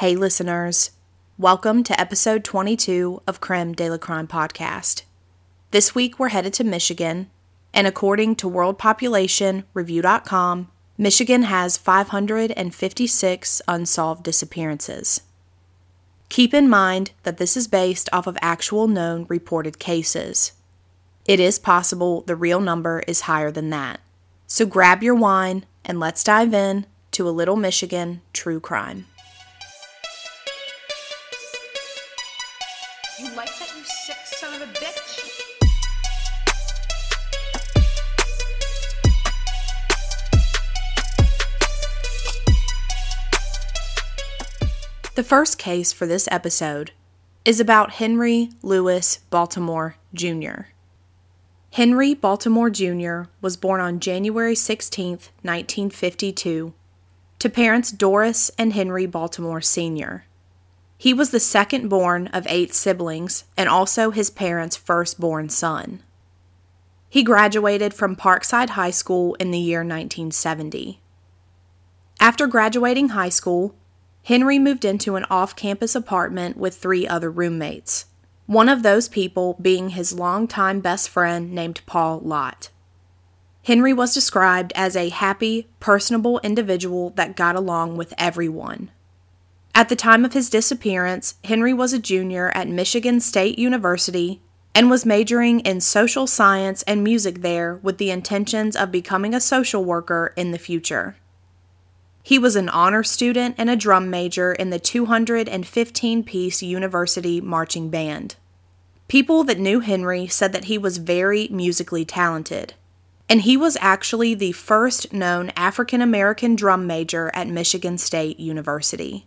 Hey, listeners. Welcome to episode 22 of Creme de la Crime podcast. This week we're headed to Michigan, and according to WorldPopulationReview.com, Michigan has 556 unsolved disappearances. Keep in mind that this is based off of actual known reported cases. It is possible the real number is higher than that. So grab your wine and let's dive in to a little Michigan true crime. The first case for this episode is about Henry Louis Baltimore Jr. Henry Baltimore Jr. was born on January 16, 1952, to parents Doris and Henry Baltimore Sr. He was the second born of eight siblings and also his parents' firstborn son. He graduated from Parkside High School in the year 1970. After graduating high school, Henry moved into an off campus apartment with three other roommates, one of those people being his longtime best friend named Paul Lott. Henry was described as a happy, personable individual that got along with everyone. At the time of his disappearance, Henry was a junior at Michigan State University and was majoring in social science and music there with the intentions of becoming a social worker in the future. He was an honor student and a drum major in the 215 piece university marching band. People that knew Henry said that he was very musically talented, and he was actually the first known African American drum major at Michigan State University.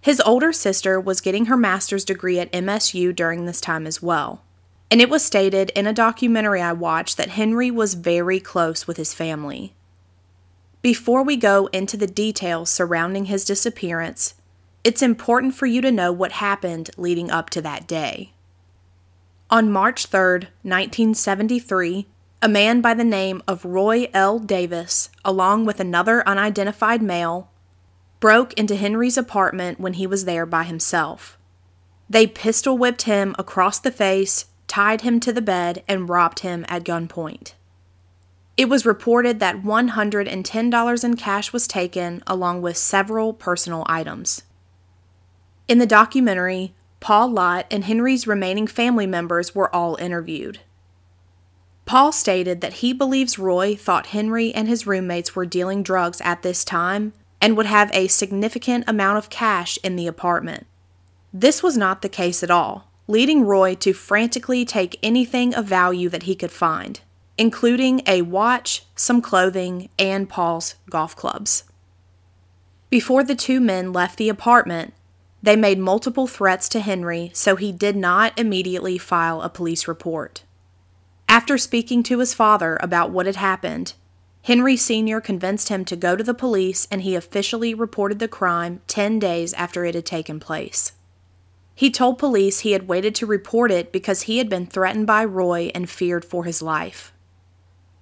His older sister was getting her master's degree at MSU during this time as well. And it was stated in a documentary I watched that Henry was very close with his family. Before we go into the details surrounding his disappearance, it's important for you to know what happened leading up to that day. On March 3, 1973, a man by the name of Roy L. Davis, along with another unidentified male, broke into Henry's apartment when he was there by himself. They pistol whipped him across the face, tied him to the bed, and robbed him at gunpoint. It was reported that $110 in cash was taken, along with several personal items. In the documentary, Paul Lott and Henry's remaining family members were all interviewed. Paul stated that he believes Roy thought Henry and his roommates were dealing drugs at this time and would have a significant amount of cash in the apartment. This was not the case at all, leading Roy to frantically take anything of value that he could find including a watch, some clothing, and Paul's golf clubs. Before the two men left the apartment, they made multiple threats to Henry, so he did not immediately file a police report. After speaking to his father about what had happened, Henry Sr. convinced him to go to the police and he officially reported the crime 10 days after it had taken place. He told police he had waited to report it because he had been threatened by Roy and feared for his life.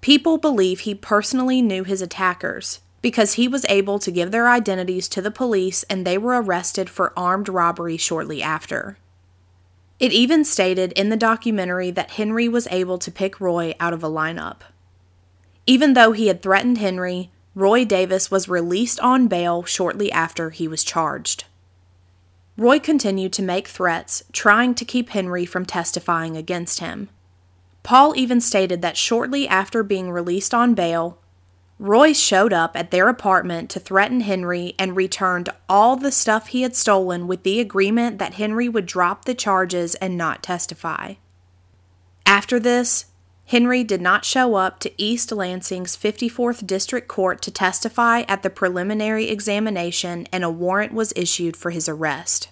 People believe he personally knew his attackers because he was able to give their identities to the police and they were arrested for armed robbery shortly after. It even stated in the documentary that Henry was able to pick Roy out of a lineup. Even though he had threatened Henry, Roy Davis was released on bail shortly after he was charged. Roy continued to make threats, trying to keep Henry from testifying against him. Paul even stated that shortly after being released on bail, Roy showed up at their apartment to threaten Henry and returned all the stuff he had stolen with the agreement that Henry would drop the charges and not testify. After this, Henry did not show up to East Lansing's 54th District Court to testify at the preliminary examination, and a warrant was issued for his arrest.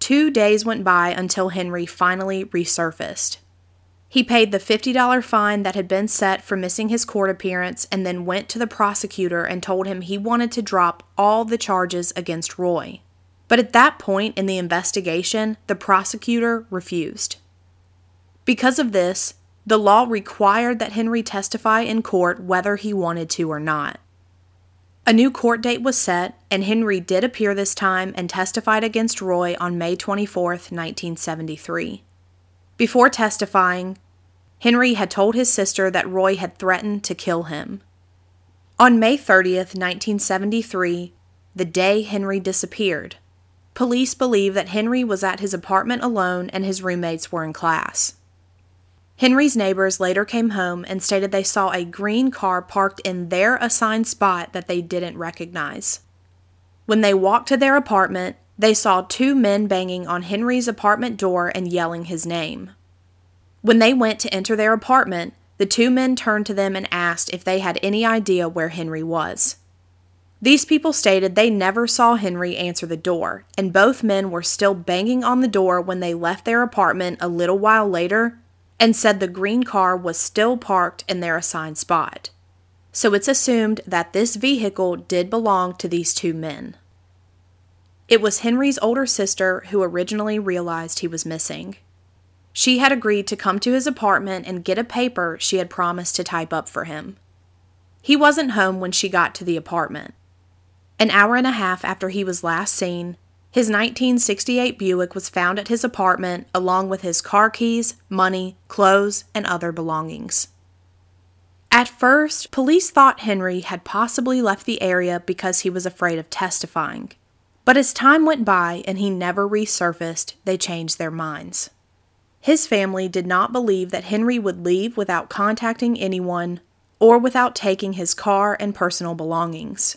Two days went by until Henry finally resurfaced. He paid the $50 fine that had been set for missing his court appearance and then went to the prosecutor and told him he wanted to drop all the charges against Roy. But at that point in the investigation, the prosecutor refused. Because of this, the law required that Henry testify in court whether he wanted to or not. A new court date was set, and Henry did appear this time and testified against Roy on May 24, 1973. Before testifying, Henry had told his sister that Roy had threatened to kill him. On May 30th, 1973, the day Henry disappeared, police believe that Henry was at his apartment alone and his roommates were in class. Henry's neighbors later came home and stated they saw a green car parked in their assigned spot that they didn't recognize. When they walked to their apartment, they saw two men banging on Henry's apartment door and yelling his name. When they went to enter their apartment, the two men turned to them and asked if they had any idea where Henry was. These people stated they never saw Henry answer the door, and both men were still banging on the door when they left their apartment a little while later and said the green car was still parked in their assigned spot. So it's assumed that this vehicle did belong to these two men. It was Henry's older sister who originally realized he was missing. She had agreed to come to his apartment and get a paper she had promised to type up for him. He wasn't home when she got to the apartment. An hour and a half after he was last seen, his 1968 Buick was found at his apartment along with his car keys, money, clothes, and other belongings. At first, police thought Henry had possibly left the area because he was afraid of testifying. But as time went by and he never resurfaced, they changed their minds. His family did not believe that Henry would leave without contacting anyone or without taking his car and personal belongings.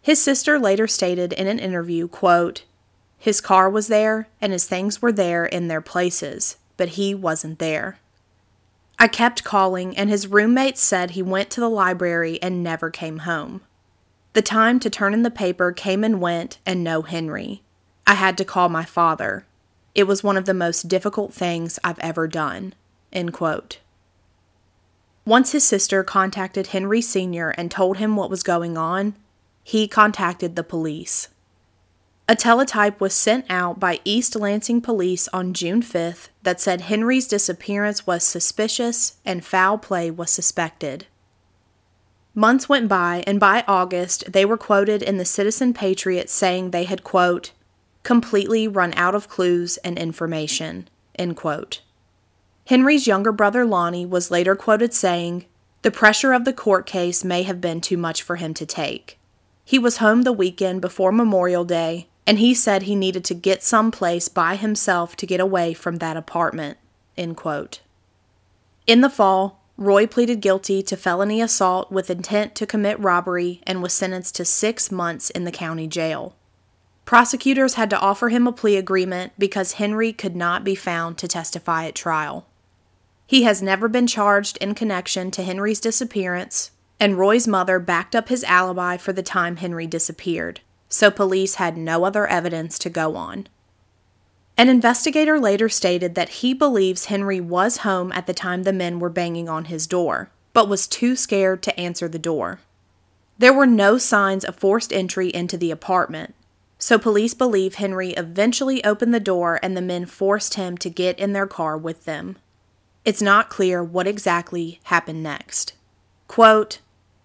His sister later stated in an interview, quote, His car was there and his things were there in their places, but he wasn't there. I kept calling, and his roommates said he went to the library and never came home. The time to turn in the paper came and went, and no Henry. I had to call my father. It was one of the most difficult things I've ever done. Once his sister contacted Henry Sr. and told him what was going on, he contacted the police. A teletype was sent out by East Lansing police on June 5th that said Henry's disappearance was suspicious and foul play was suspected. Months went by, and by August, they were quoted in the Citizen Patriot saying they had, quote, completely run out of clues and information, end quote. Henry's younger brother Lonnie was later quoted saying, The pressure of the court case may have been too much for him to take. He was home the weekend before Memorial Day, and he said he needed to get someplace by himself to get away from that apartment. end quote. In the fall, Roy pleaded guilty to felony assault with intent to commit robbery and was sentenced to six months in the county jail. Prosecutors had to offer him a plea agreement because Henry could not be found to testify at trial. He has never been charged in connection to Henry's disappearance, and Roy's mother backed up his alibi for the time Henry disappeared, so police had no other evidence to go on. An investigator later stated that he believes Henry was home at the time the men were banging on his door, but was too scared to answer the door. There were no signs of forced entry into the apartment, so police believe Henry eventually opened the door and the men forced him to get in their car with them. It's not clear what exactly happened next. Quote,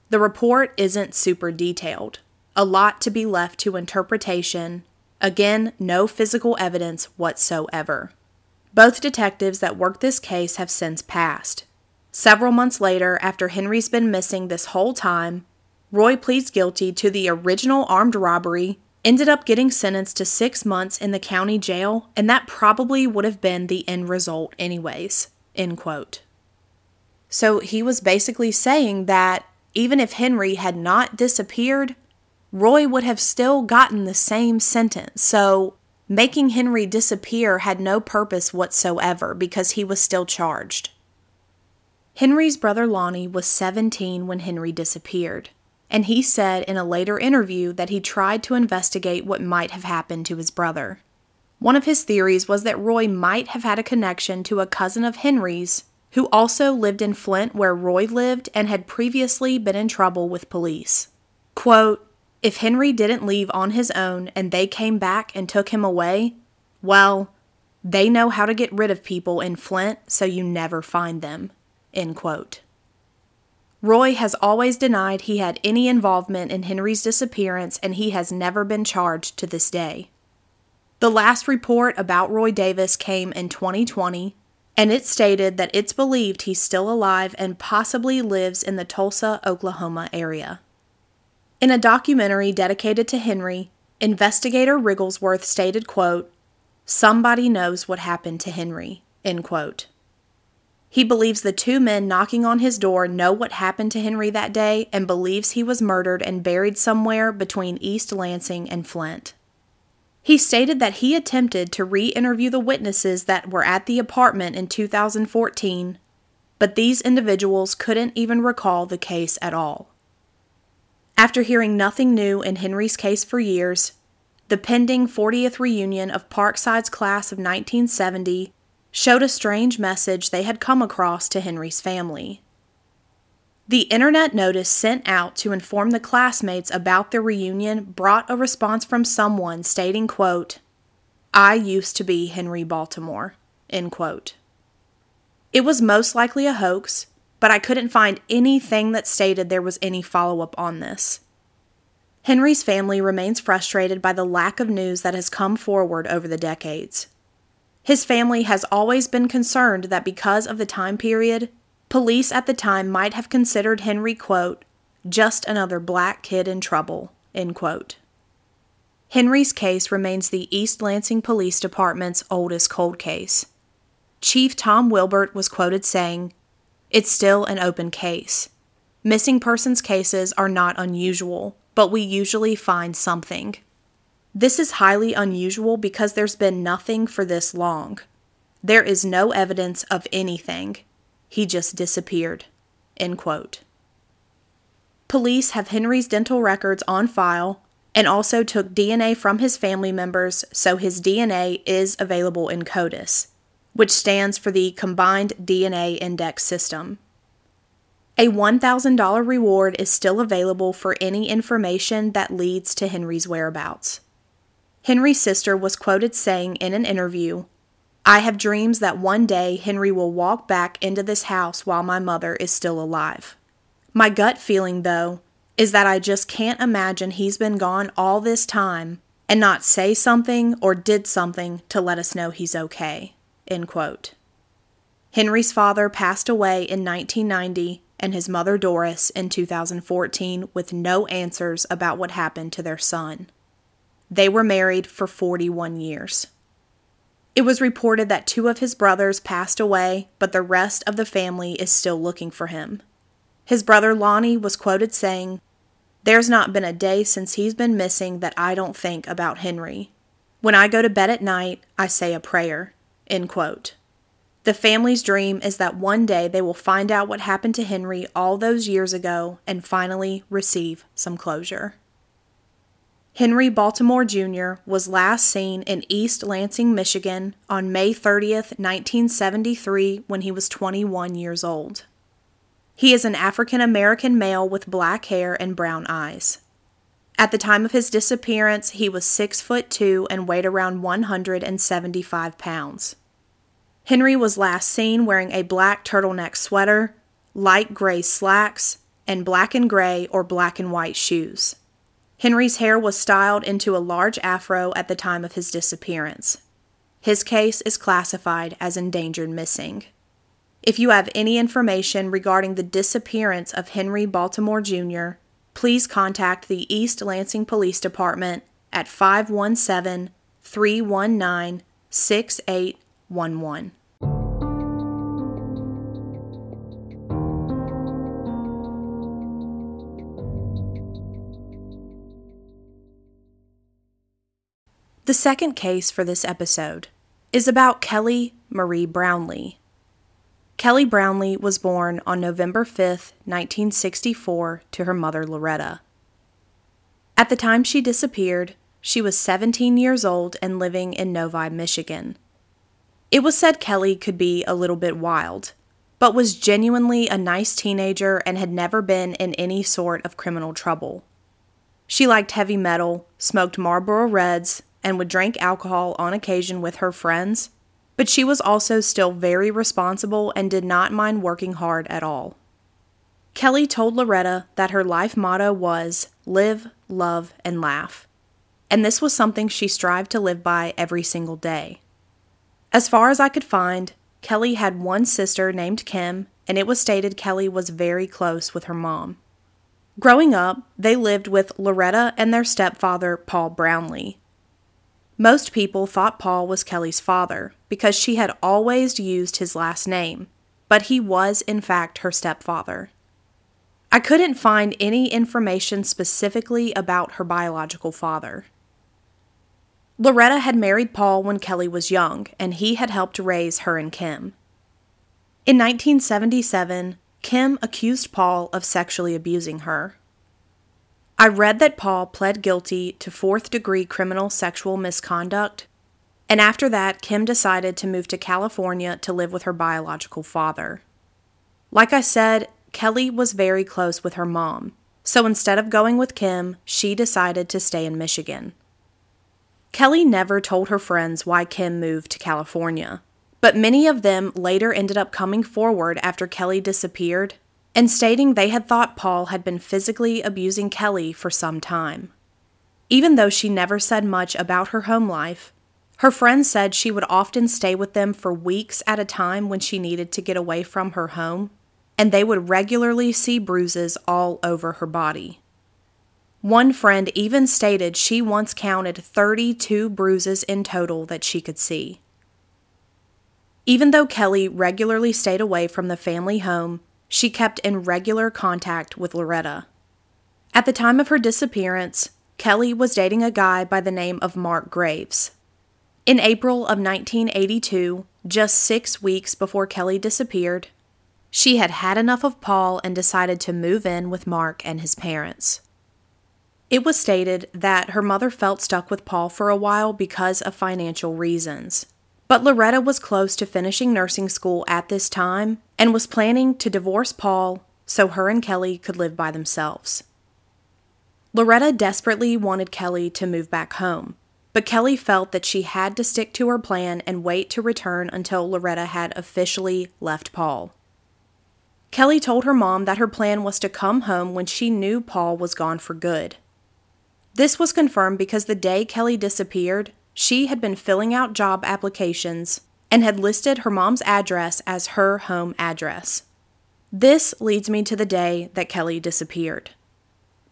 the report isn't super detailed, a lot to be left to interpretation. Again, no physical evidence whatsoever. Both detectives that worked this case have since passed. Several months later, after Henry's been missing this whole time, Roy pleads guilty to the original armed robbery, ended up getting sentenced to six months in the county jail, and that probably would have been the end result, anyways. End quote. So he was basically saying that even if Henry had not disappeared, Roy would have still gotten the same sentence. So, making Henry disappear had no purpose whatsoever because he was still charged. Henry's brother Lonnie was 17 when Henry disappeared, and he said in a later interview that he tried to investigate what might have happened to his brother. One of his theories was that Roy might have had a connection to a cousin of Henry's who also lived in Flint where Roy lived and had previously been in trouble with police. Quote, if Henry didn't leave on his own and they came back and took him away, well, they know how to get rid of people in Flint so you never find them. End quote. Roy has always denied he had any involvement in Henry's disappearance and he has never been charged to this day. The last report about Roy Davis came in 2020, and it stated that it's believed he's still alive and possibly lives in the Tulsa, Oklahoma area. In a documentary dedicated to Henry, investigator Rigglesworth stated, quote, Somebody knows what happened to Henry, end quote. He believes the two men knocking on his door know what happened to Henry that day and believes he was murdered and buried somewhere between East Lansing and Flint. He stated that he attempted to re interview the witnesses that were at the apartment in 2014, but these individuals couldn't even recall the case at all. After hearing nothing new in Henry's case for years, the pending 40th reunion of Parkside's class of 1970 showed a strange message they had come across to Henry's family. The internet notice sent out to inform the classmates about the reunion brought a response from someone stating, quote, I used to be Henry Baltimore, end quote. It was most likely a hoax, but I couldn't find anything that stated there was any follow up on this. Henry's family remains frustrated by the lack of news that has come forward over the decades. His family has always been concerned that because of the time period, police at the time might have considered Henry, quote, just another black kid in trouble, end quote. Henry's case remains the East Lansing Police Department's oldest cold case. Chief Tom Wibert was quoted saying, It's still an open case. Missing persons cases are not unusual, but we usually find something. This is highly unusual because there's been nothing for this long. There is no evidence of anything. He just disappeared. End quote. Police have Henry's dental records on file and also took DNA from his family members, so his DNA is available in CODIS, which stands for the Combined DNA Index System. A $1,000 reward is still available for any information that leads to Henry's whereabouts. Henry's sister was quoted saying in an interview, I have dreams that one day Henry will walk back into this house while my mother is still alive. My gut feeling, though, is that I just can't imagine he's been gone all this time and not say something or did something to let us know he's okay. Henry's father passed away in 1990 and his mother Doris in 2014 with no answers about what happened to their son. They were married for 41 years. It was reported that two of his brothers passed away, but the rest of the family is still looking for him. His brother Lonnie was quoted saying, There's not been a day since he's been missing that I don't think about Henry. When I go to bed at night, I say a prayer. End quote. The family's dream is that one day they will find out what happened to Henry all those years ago and finally receive some closure. Henry Baltimore Jr. was last seen in East Lansing, Michigan on May 30th, 1973, when he was 21 years old. He is an African American male with black hair and brown eyes. At the time of his disappearance, he was 6 foot 2 and weighed around 175 pounds. Henry was last seen wearing a black turtleneck sweater, light gray slacks, and black and gray or black and white shoes. Henry's hair was styled into a large afro at the time of his disappearance. His case is classified as endangered missing. If you have any information regarding the disappearance of Henry Baltimore Jr., please contact the East Lansing Police Department at 517 319 6811. The second case for this episode is about Kellie Marie Brownlee. Kellie Brownlee was born on November 5, 1964, to her mother Loretta. At the time she disappeared, she was 17 years old and living in Novi, Michigan. It was said Kellie could be a little bit wild, but was genuinely a nice teenager and had never been in any sort of criminal trouble. She liked heavy metal, smoked Marlboro Reds, and would drink alcohol on occasion with her friends, but she was also still very responsible and did not mind working hard at all. Kellie told Loretta that her life motto was live, love, and laugh. And this was something she strived to live by every single day. As far as I could find, Kellie had one sister named Kim, and it was stated Kellie was very close with her mom. Growing up, they lived with Loretta and their stepfather, Paul Brownlee. Most people thought Paul was Kellie's father because she had always used his last name, but he was, in fact, her stepfather. I couldn't find any information specifically about her biological father. Loretta had married Paul when Kellie was young, and he had helped raise her and Kim. In 1977, Kim accused Paul of sexually abusing her. I read that Paul pled guilty to fourth degree criminal sexual misconduct, and after that, Kim decided to move to California to live with her biological father. Like I said, Kellie was very close with her mom, so instead of going with Kim, she decided to stay in Michigan. Kellie never told her friends why Kim moved to California, but many of them later ended up coming forward after Kellie disappeared and stating they had thought Paul had been physically abusing Kellie for some time. Even though she never said much about her home life, her friends said she would often stay with them for weeks at a time when she needed to get away from her home, and they would regularly see bruises all over her body. One friend even stated she once counted 32 bruises in total that she could see. Even though Kellie regularly stayed away from the family home, she kept in regular contact with Loretta. At the time of her disappearance, Kellie was dating a guy by the name of Mark Graves. In April of 1982, just six weeks before Kellie disappeared, she had had enough of Paul and decided to move in with Mark and his parents. It was stated that her mother felt stuck with Paul for a while because of financial reasons. But Loretta was close to finishing nursing school at this time and was planning to divorce Paul so her and Kellie could live by themselves. Loretta desperately wanted Kellie to move back home, but Kellie felt that she had to stick to her plan and wait to return until Loretta had officially left Paul. Kellie told her mom that her plan was to come home when she knew Paul was gone for good. This was confirmed because the day Kellie disappeared, she had been filling out job applications and had listed her mom's address as her home address. This leads me to the day that Kellie disappeared.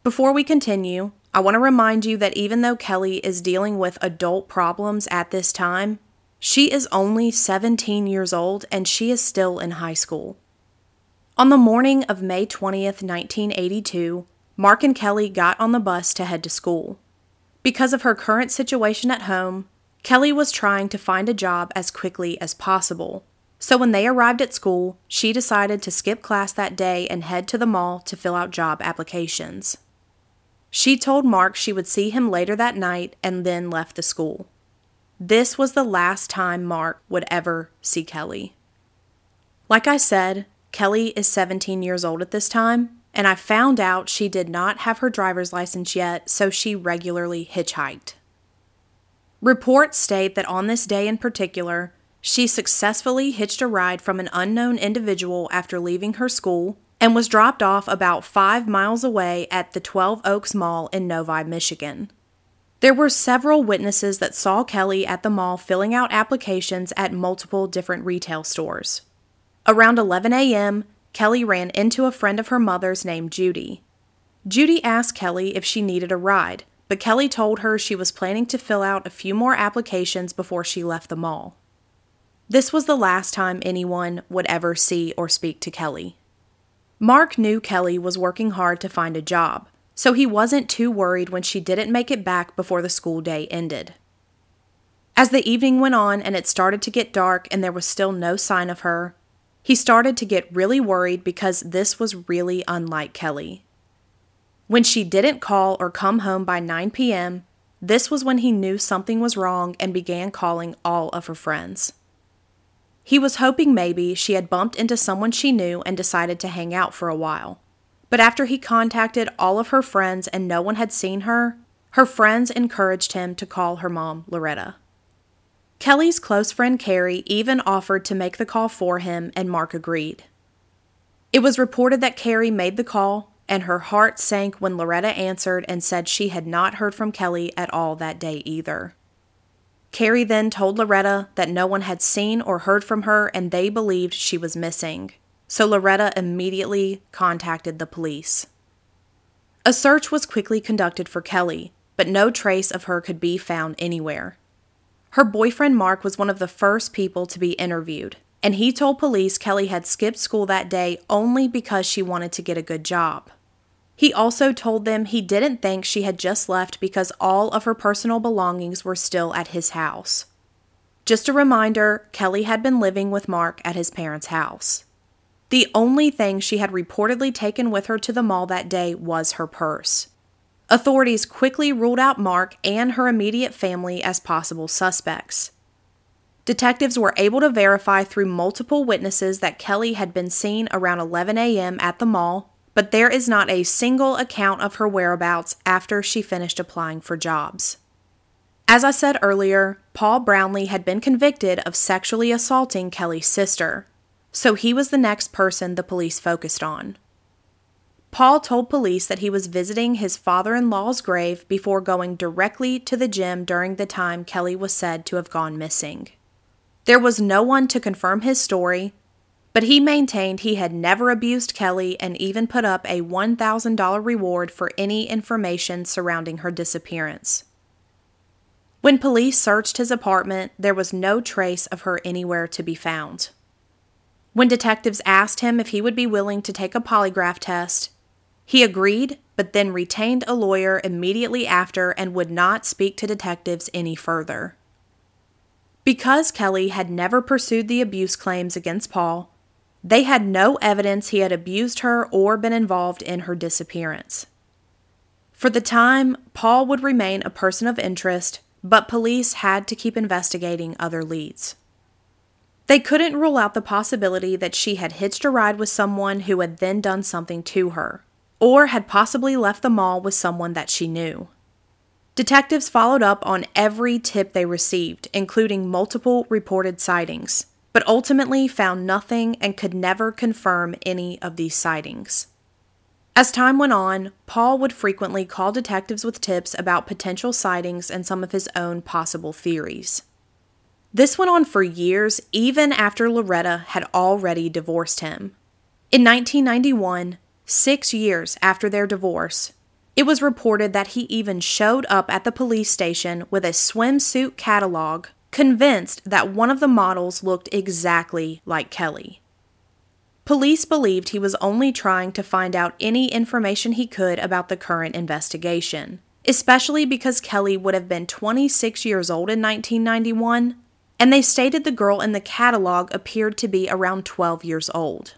Before we continue, I want to remind you that even though Kellie is dealing with adult problems at this time, she is only 17 years old and she is still in high school. On the morning of May 20th, 1982, Mark and Kellie got on the bus to head to school. Because of her current situation at home, Kellie was trying to find a job as quickly as possible. So when they arrived at school, she decided to skip class that day and head to the mall to fill out job applications. She told Mark she would see him later that night and then left the school. This was the last time Mark would ever see Kellie. Like I said, Kellie is 17 years old at this time, and I found out she did not have her driver's license yet, so she regularly hitchhiked. Reports state that on this day in particular, she successfully hitched a ride from an unknown individual after leaving her school and was dropped off about five miles away at the 12 Oaks Mall in Novi, Michigan. There were several witnesses that saw Kellie at the mall filling out applications at multiple different retail stores. Around 11 a.m., Kellie ran into a friend of her mother's named Judy. Judy asked Kellie if she needed a ride, but Kellie told her she was planning to fill out a few more applications before she left the mall. This was the last time anyone would ever see or speak to Kellie. Mark knew Kellie was working hard to find a job, so he wasn't too worried when she didn't make it back before the school day ended. As the evening went on and it started to get dark and there was still no sign of her, he started to get really worried because this was really unlike Kellie. When she didn't call or come home by 9 p.m., this was when he knew something was wrong and began calling all of her friends. He was hoping maybe she had bumped into someone she knew and decided to hang out for a while. But after he contacted all of her friends and no one had seen her, her friends encouraged him to call her mom, Loretta. Kellie's close friend Carrie even offered to make the call for him, and Mark agreed. It was reported that Carrie made the call, and her heart sank when Loretta answered and said she had not heard from Kellie at all that day either. Carrie then told Loretta that no one had seen or heard from her and they believed she was missing. So Loretta immediately contacted the police. A search was quickly conducted for Kellie, but no trace of her could be found anywhere. Her boyfriend Mark was one of the first people to be interviewed, and he told police Kellie had skipped school that day only because she wanted to get a good job. He also told them he didn't think she had just left because all of her personal belongings were still at his house. Just a reminder Kellie had been living with Mark at his parents' house. The only thing she had reportedly taken with her to the mall that day was her purse. Authorities quickly ruled out Mark and her immediate family as possible suspects. Detectives were able to verify through multiple witnesses that Kellie had been seen around 11 a.m. at the mall, but there is not a single account of her whereabouts after she finished applying for jobs. As I said earlier, Paul Brownlee had been convicted of sexually assaulting Kellie's sister, so he was the next person the police focused on. Paul told police that he was visiting his father in law's grave before going directly to the gym during the time Kellie was said to have gone missing. There was no one to confirm his story, but he maintained he had never abused Kellie and even put up a $1,000 reward for any information surrounding her disappearance. When police searched his apartment, there was no trace of her anywhere to be found. When detectives asked him if he would be willing to take a polygraph test, he agreed, but then retained a lawyer immediately after and would not speak to detectives any further. Because Kellie had never pursued the abuse claims against Paul, they had no evidence he had abused her or been involved in her disappearance. For the time, Paul would remain a person of interest, but police had to keep investigating other leads. They couldn't rule out the possibility that she had hitched a ride with someone who had then done something to her or had possibly left the mall with someone that she knew. Detectives followed up on every tip they received, including multiple reported sightings, but ultimately found nothing and could never confirm any of these sightings. As time went on, Paul would frequently call detectives with tips about potential sightings and some of his own possible theories. This went on for years, even after Loretta had already divorced him. In 1991, Six years after their divorce, it was reported that he even showed up at the police station with a swimsuit catalog, convinced that one of the models looked exactly like Kellie. Police believed he was only trying to find out any information he could about the current investigation, especially because Kellie would have been 26 years old in 1991, and they stated the girl in the catalog appeared to be around 12 years old.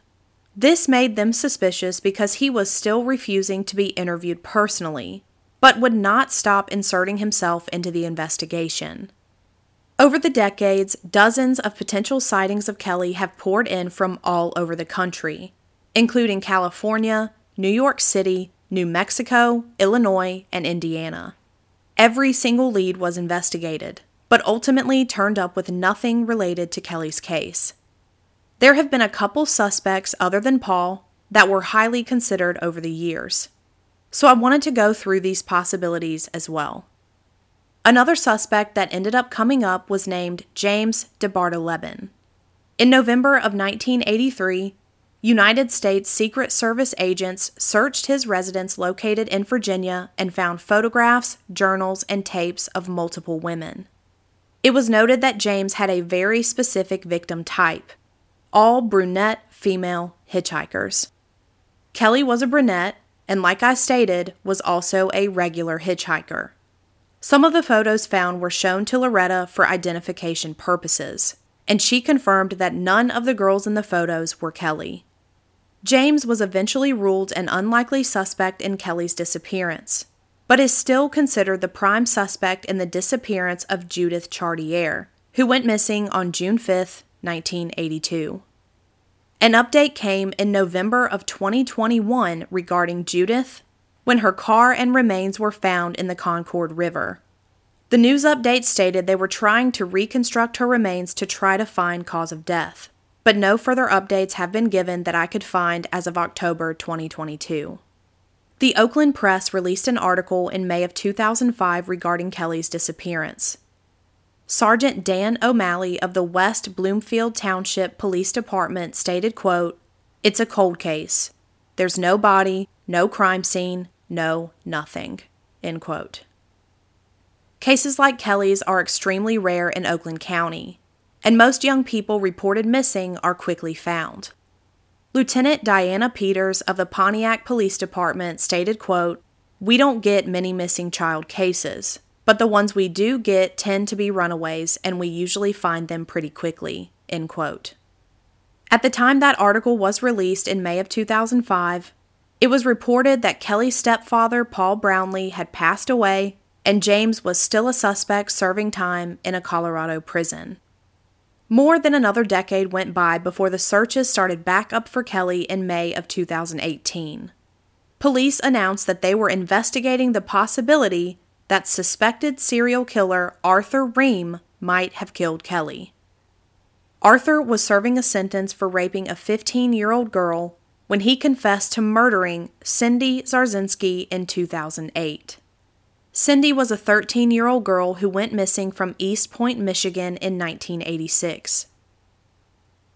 This made them suspicious because he was still refusing to be interviewed personally, but would not stop inserting himself into the investigation. Over the decades, dozens of potential sightings of Kellie have poured in from all over the country, including California, New York City, New Mexico, Illinois, and Indiana. Every single lead was investigated, but ultimately turned up with nothing related to Kellie's case. There have been a couple suspects other than Paul that were highly considered over the years. So I wanted to go through these possibilities as well. Another suspect that ended up coming up was named James DeBardeleben. In November of 1983, United States Secret Service agents searched his residence located in Virginia and found photographs, journals, and tapes of multiple women. It was noted that James had a very specific victim type all brunette female hitchhikers. Kellie was a brunette, and like I stated, was also a regular hitchhiker. Some of the photos found were shown to Loretta for identification purposes, and she confirmed that none of the girls in the photos were Kellie. James was eventually ruled an unlikely suspect in Kellie's disappearance, but is still considered the prime suspect in the disappearance of Judith Chartier, who went missing on June 5, 1982. An update came in November of 2021 regarding Judith when her car and remains were found in the Concord River. The news update stated they were trying to reconstruct her remains to try to find cause of death, but no further updates have been given that I could find as of October 2022. The Oakland Press released an article in May of 2005 regarding Kellie's disappearance. Sergeant Dan O'Malley of the West Bloomfield Township Police Department stated, quote, "It's a cold case. There's no body, no crime scene, no nothing." End quote. Cases like Kellie's are extremely rare in Oakland County, and most young people reported missing are quickly found. Lieutenant Diana Peters of the Pontiac Police Department stated, quote, "We don't get many missing child cases, but the ones we do get tend to be runaways and we usually find them pretty quickly." End quote. At the time that article was released in May of 2005, it was reported that Kellie's stepfather, Paul Brownlee, had passed away and James was still a suspect serving time in a Colorado prison. More than another decade went by before the searches started back up for Kellie in May of 2018. Police announced that they were investigating the possibility that suspected serial killer Arthur Ream might have killed Kellie. Arthur was serving a sentence for raping a 15 year old girl when he confessed to murdering Cindy Zarzinski in 2008. Cindy was a 13 year old girl who went missing from Eastpointe, Michigan in 1986.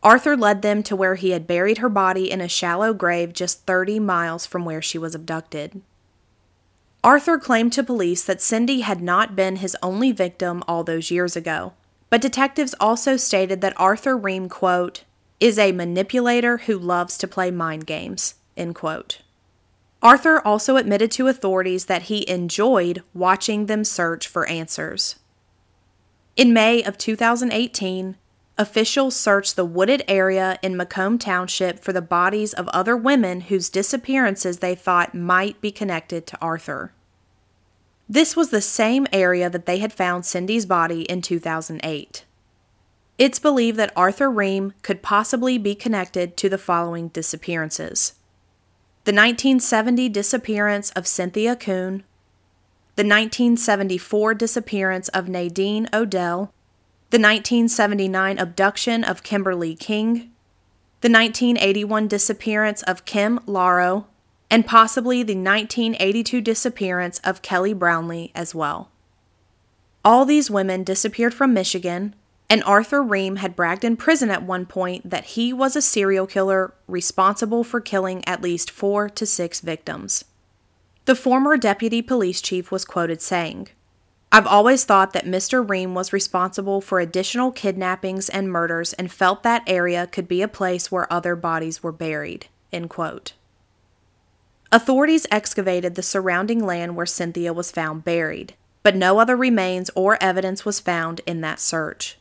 Arthur led them to where he had buried her body in a shallow grave just 30 miles from where she was abducted. Arthur claimed to police that Cindy had not been his only victim all those years ago, but detectives also stated that Arthur Ream, quote, is a manipulator who loves to play mind games, end quote. Arthur also admitted to authorities that he enjoyed watching them search for answers. In May of 2018, officials searched the wooded area in Macomb Township for the bodies of other women whose disappearances they thought might be connected to Arthur. This was the same area that they had found Cindy's body in 2008. It's believed that Arthur Ream could possibly be connected to the following disappearances the 1970 disappearance of Cynthia Kuhn, the 1974 disappearance of Nadine Odell, the 1979 abduction of Kimberly King, the 1981 disappearance of Kim Lauro, and possibly the 1982 disappearance of Kellie Brownlee as well. All these women disappeared from Michigan, and Arthur Ream had bragged in prison at one point that he was a serial killer responsible for killing at least four to six victims. The former deputy police chief was quoted saying, I've always thought that Mr. Ream was responsible for additional kidnappings and murders and felt that area could be a place where other bodies were buried. Authorities excavated the surrounding land where Cynthia was found buried, but no other remains or evidence was found in that search.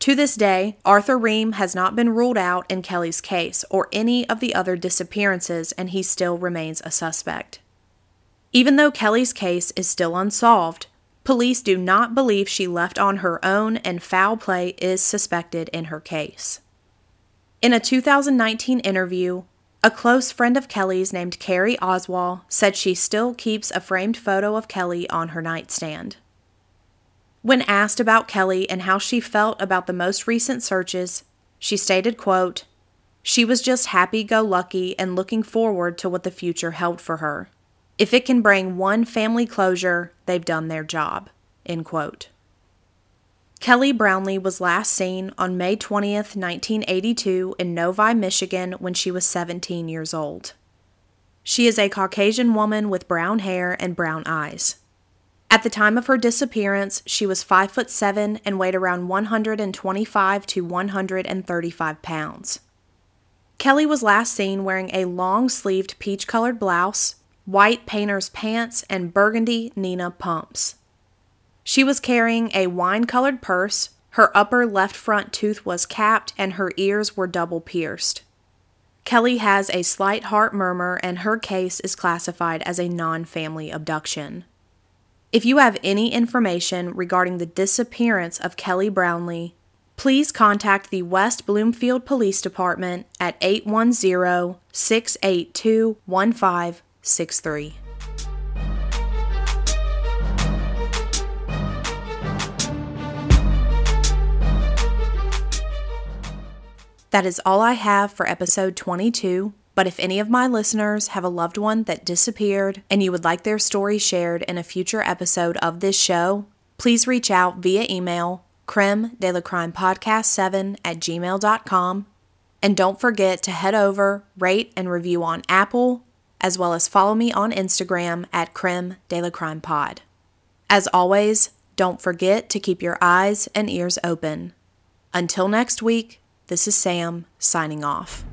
To this day, Arthur Ream has not been ruled out in Kellie's case or any of the other disappearances, and he still remains a suspect. Even though Kellie's case is still unsolved, police do not believe she left on her own, and foul play is suspected in her case. In a 2019 interview, a close friend of Kellie's named Carrie Oswald said she still keeps a framed photo of Kellie on her nightstand. When asked about Kellie and how she felt about the most recent searches, she stated, quote, She was just happy go lucky and looking forward to what the future held for her. If it can bring one family closure, they've done their job. End quote. Kellie Brownlee was last seen on May 20th, 1982, in Novi, Michigan, when she was 17 years old. She is a Caucasian woman with brown hair and brown eyes. At the time of her disappearance, she was 5 foot 7 and weighed around 125 to 135 pounds. Kellie was last seen wearing a long sleeved peach colored blouse, white painter's pants, and burgundy Nina pumps. She was carrying a wine colored purse, her upper left front tooth was capped, and her ears were double pierced. Kellie has a slight heart murmur, and her case is classified as a non family abduction. If you have any information regarding the disappearance of Kellie Brownlee, please contact the West Bloomfield Police Department at 810 682 1563. That is all I have for episode 22. But if any of my listeners have a loved one that disappeared and you would like their story shared in a future episode of this show, please reach out via email creme de la crime podcast 7 at gmail.com. And don't forget to head over, rate, and review on Apple, as well as follow me on Instagram at creme de la crime pod. As always, don't forget to keep your eyes and ears open. Until next week, this is Sam signing off.